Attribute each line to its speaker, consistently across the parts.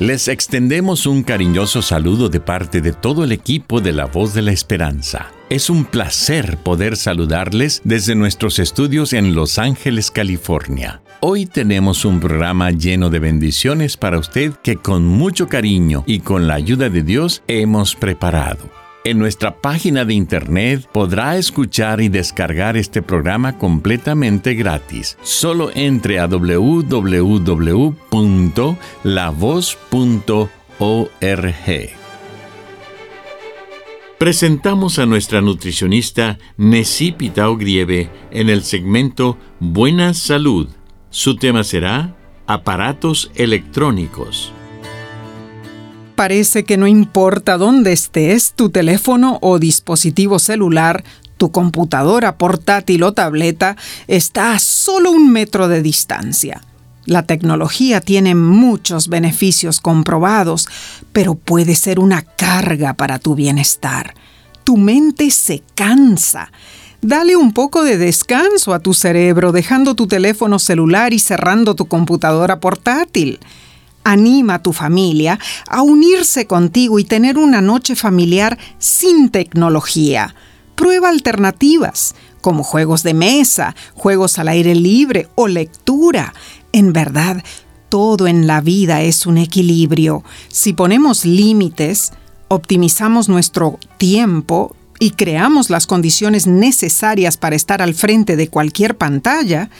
Speaker 1: Les extendemos un cariñoso saludo de parte de todo el equipo de La Voz de la Esperanza. Es un placer poder saludarles desde nuestros estudios en Los Ángeles, California. Hoy tenemos un programa lleno de bendiciones para usted que con mucho cariño y con la ayuda de Dios hemos preparado. En nuestra página de internet podrá escuchar y descargar este programa completamente gratis. Solo entre a www.lavoz.org. Presentamos a nuestra nutricionista Nessie Pitao Grieve en el segmento Buena Salud. Su tema será aparatos electrónicos
Speaker 2: parece que no importa dónde estés, tu teléfono o dispositivo celular, tu computadora portátil o tableta está a solo un metro de distancia. La tecnología tiene muchos beneficios comprobados, pero puede ser una carga para tu bienestar. Tu mente se cansa. Dale un poco de descanso a tu cerebro dejando tu teléfono celular y cerrando tu computadora portátil. Anima a tu familia a unirse contigo y tener una noche familiar sin tecnología. Prueba alternativas, como juegos de mesa, juegos al aire libre o lectura. En verdad, todo en la vida es un equilibrio. Si ponemos límites, optimizamos nuestro tiempo y creamos las condiciones necesarias para estar al frente de cualquier pantalla,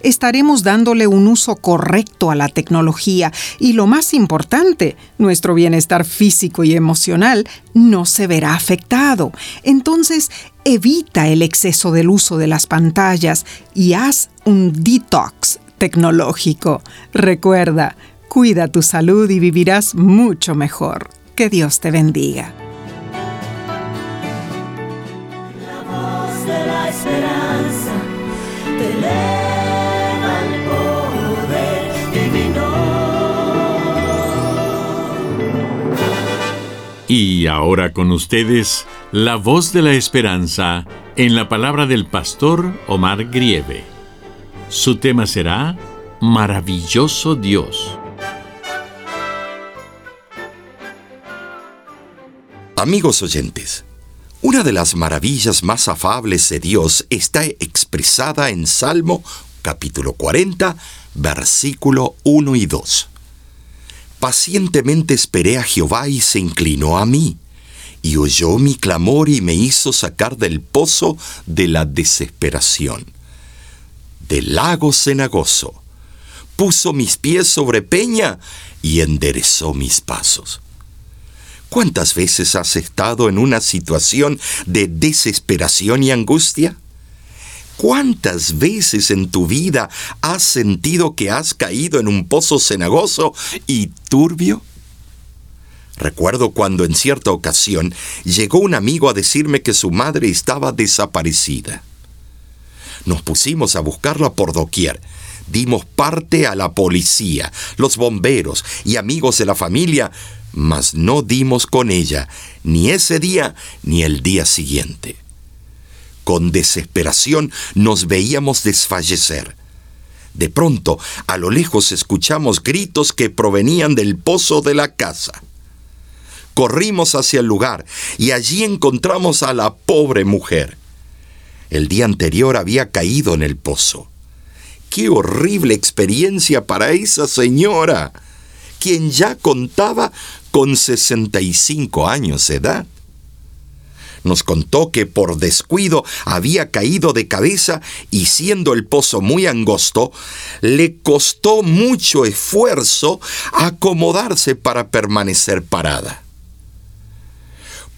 Speaker 2: estaremos dándole un uso correcto a la tecnología y lo más importante, nuestro bienestar físico y emocional no se verá afectado. Entonces, evita el exceso del uso de las pantallas y haz un detox tecnológico. Recuerda, cuida tu salud y vivirás mucho mejor. Que Dios te bendiga.
Speaker 1: Y ahora con ustedes, la voz de la esperanza en la palabra del pastor Omar Grieve. Su tema será Maravilloso Dios.
Speaker 3: Amigos oyentes, una de las maravillas más afables de Dios está expresada en Salmo capítulo 40, versículo 1 y 2. Pacientemente esperé a Jehová y se inclinó a mí, y oyó mi clamor y me hizo sacar del pozo de la desesperación, del lago cenagoso. Puso mis pies sobre peña y enderezó mis pasos. ¿Cuántas veces has estado en una situación de desesperación y angustia? ¿Cuántas veces en tu vida has sentido que has caído en un pozo cenagoso y turbio? Recuerdo cuando en cierta ocasión llegó un amigo a decirme que su madre estaba desaparecida. Nos pusimos a buscarla por doquier. Dimos parte a la policía, los bomberos y amigos de la familia, mas no dimos con ella ni ese día ni el día siguiente. Con desesperación nos veíamos desfallecer. De pronto, a lo lejos escuchamos gritos que provenían del pozo de la casa. Corrimos hacia el lugar y allí encontramos a la pobre mujer. El día anterior había caído en el pozo. ¡Qué horrible experiencia para esa señora! quien ya contaba con 65 años de edad nos contó que por descuido había caído de cabeza y siendo el pozo muy angosto, le costó mucho esfuerzo acomodarse para permanecer parada.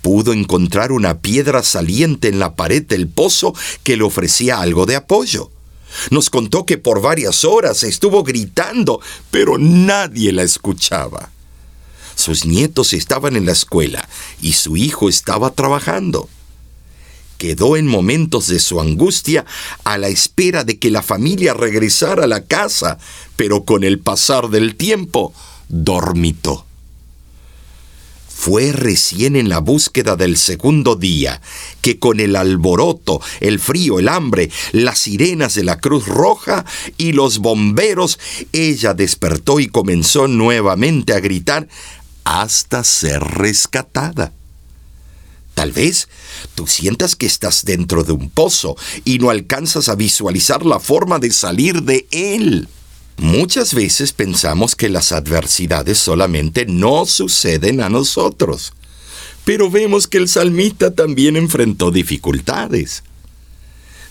Speaker 3: Pudo encontrar una piedra saliente en la pared del pozo que le ofrecía algo de apoyo. Nos contó que por varias horas estuvo gritando, pero nadie la escuchaba. Sus nietos estaban en la escuela y su hijo estaba trabajando. Quedó en momentos de su angustia a la espera de que la familia regresara a la casa, pero con el pasar del tiempo dormitó. Fue recién en la búsqueda del segundo día que con el alboroto, el frío, el hambre, las sirenas de la Cruz Roja y los bomberos, ella despertó y comenzó nuevamente a gritar hasta ser rescatada. Tal vez tú sientas que estás dentro de un pozo y no alcanzas a visualizar la forma de salir de él. Muchas veces pensamos que las adversidades solamente no suceden a nosotros, pero vemos que el salmista también enfrentó dificultades.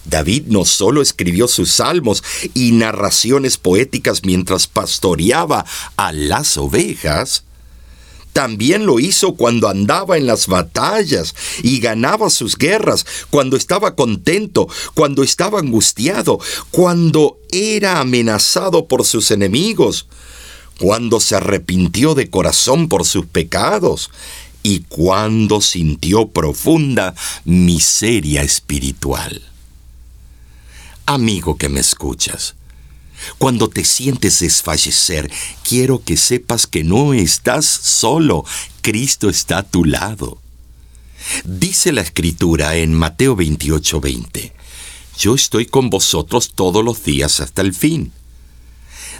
Speaker 3: David no solo escribió sus salmos y narraciones poéticas mientras pastoreaba a las ovejas, también lo hizo cuando andaba en las batallas y ganaba sus guerras, cuando estaba contento, cuando estaba angustiado, cuando era amenazado por sus enemigos, cuando se arrepintió de corazón por sus pecados y cuando sintió profunda miseria espiritual. Amigo que me escuchas, cuando te sientes desfallecer, quiero que sepas que no estás solo, Cristo está a tu lado. Dice la escritura en Mateo 28:20, Yo estoy con vosotros todos los días hasta el fin.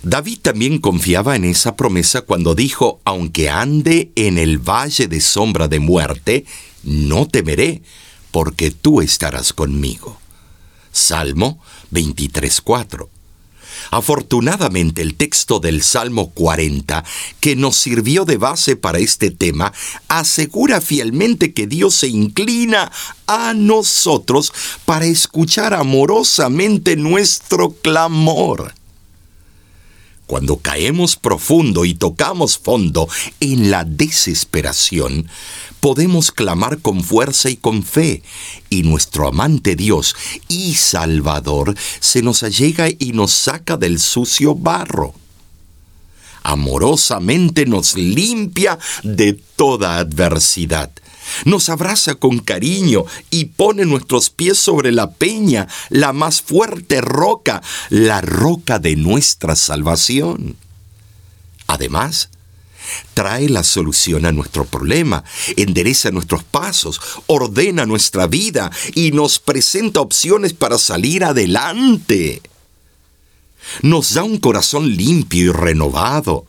Speaker 3: David también confiaba en esa promesa cuando dijo, aunque ande en el valle de sombra de muerte, no temeré, porque tú estarás conmigo. Salmo 23:4. Afortunadamente el texto del Salmo 40, que nos sirvió de base para este tema, asegura fielmente que Dios se inclina a nosotros para escuchar amorosamente nuestro clamor. Cuando caemos profundo y tocamos fondo en la desesperación, podemos clamar con fuerza y con fe, y nuestro amante Dios y Salvador se nos allega y nos saca del sucio barro. Amorosamente nos limpia de toda adversidad. Nos abraza con cariño y pone nuestros pies sobre la peña, la más fuerte roca, la roca de nuestra salvación. Además, trae la solución a nuestro problema, endereza nuestros pasos, ordena nuestra vida y nos presenta opciones para salir adelante. Nos da un corazón limpio y renovado,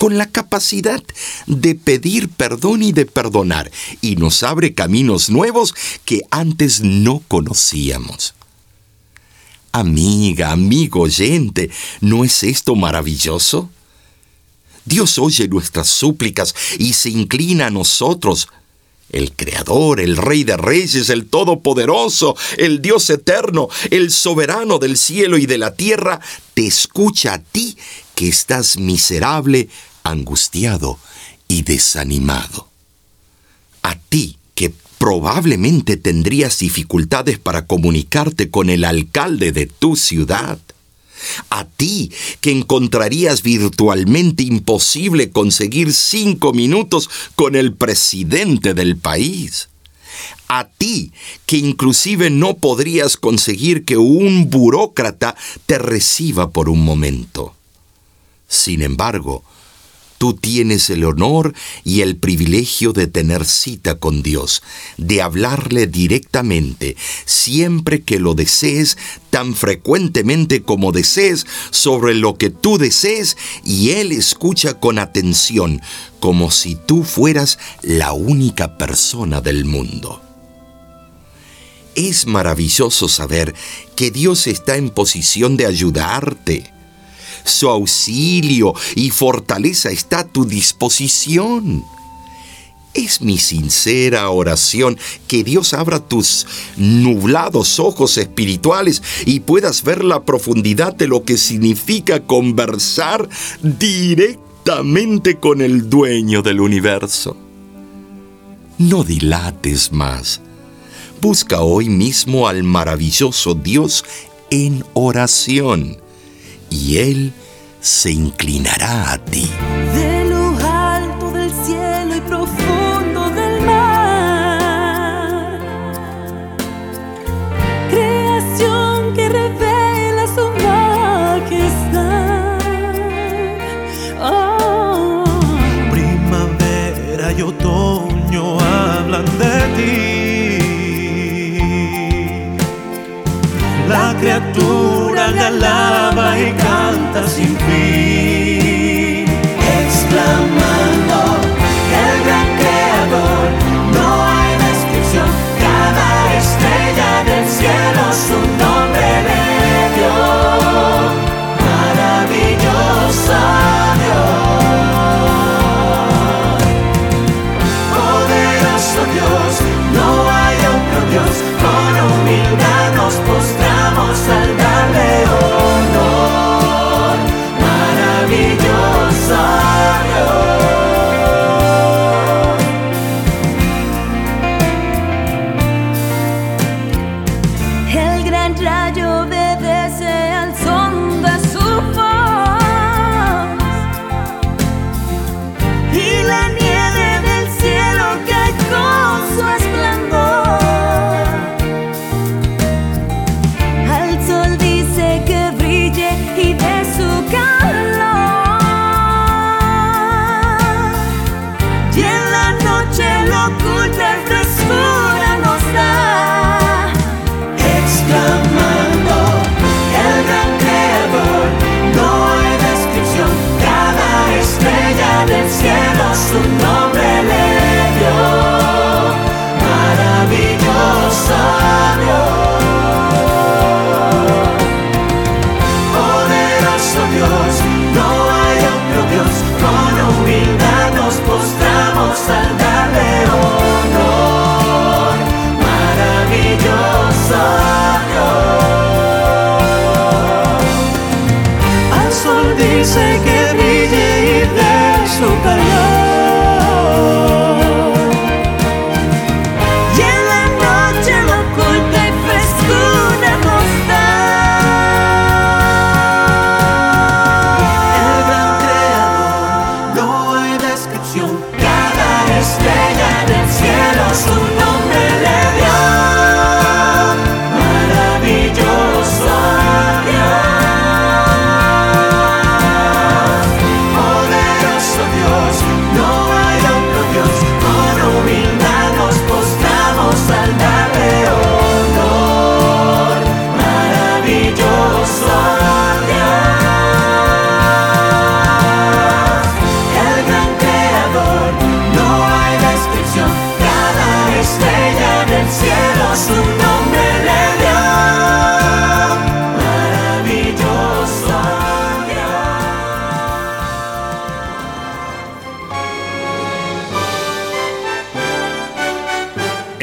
Speaker 3: con la capacidad de pedir perdón y de perdonar, y nos abre caminos nuevos que antes no conocíamos. Amiga, amigo oyente, ¿no es esto maravilloso? Dios oye nuestras súplicas y se inclina a nosotros. El Creador, el Rey de Reyes, el Todopoderoso, el Dios eterno, el soberano del cielo y de la tierra, te escucha a ti que estás miserable, angustiado y desanimado. A ti que probablemente tendrías dificultades para comunicarte con el alcalde de tu ciudad a ti, que encontrarías virtualmente imposible conseguir cinco minutos con el presidente del país. A ti, que inclusive no podrías conseguir que un burócrata te reciba por un momento. Sin embargo, Tú tienes el honor y el privilegio de tener cita con Dios, de hablarle directamente, siempre que lo desees, tan frecuentemente como desees, sobre lo que tú desees, y Él escucha con atención, como si tú fueras la única persona del mundo. Es maravilloso saber que Dios está en posición de ayudarte su auxilio y fortaleza está a tu disposición. Es mi sincera oración que Dios abra tus nublados ojos espirituales y puedas ver la profundidad de lo que significa conversar directamente con el dueño del universo. No dilates más. Busca hoy mismo al maravilloso Dios en oración y Él se inclinará a ti.
Speaker 4: De lo alto del cielo y profundo del mar, creación que revela su majestad. Oh.
Speaker 5: Primavera y otoño hablan de ti. La criatura le alaba y canta sin fin,
Speaker 4: rayo obedece al son de su voz y la nieve del cielo cae con su esplendor. Al sol dice que brille y de su calor. Y en la noche lo oculta el frescura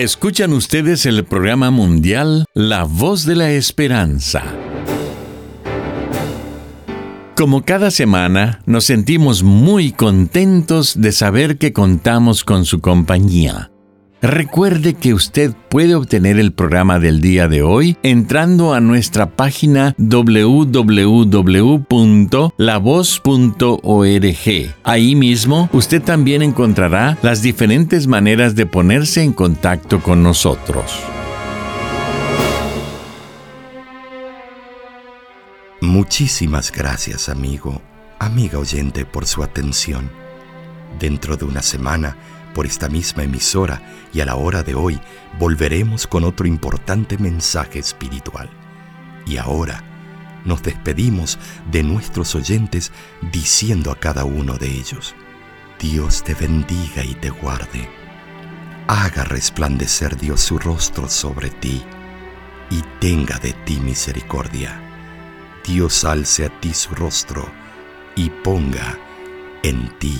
Speaker 1: Escuchan ustedes el programa mundial La Voz de la Esperanza. Como cada semana, nos sentimos muy contentos de saber que contamos con su compañía. Recuerde que usted puede obtener el programa del día de hoy entrando a nuestra página www.lavoz.org. Ahí mismo usted también encontrará las diferentes maneras de ponerse en contacto con nosotros.
Speaker 3: Muchísimas gracias, amigo, amiga oyente, por su atención. Dentro de una semana, por esta misma emisora y a la hora de hoy, volveremos con otro importante mensaje espiritual. Y ahora nos despedimos de nuestros oyentes diciendo a cada uno de ellos, Dios te bendiga y te guarde. Haga resplandecer Dios su rostro sobre ti y tenga de ti misericordia. Dios alce a ti su rostro y ponga en ti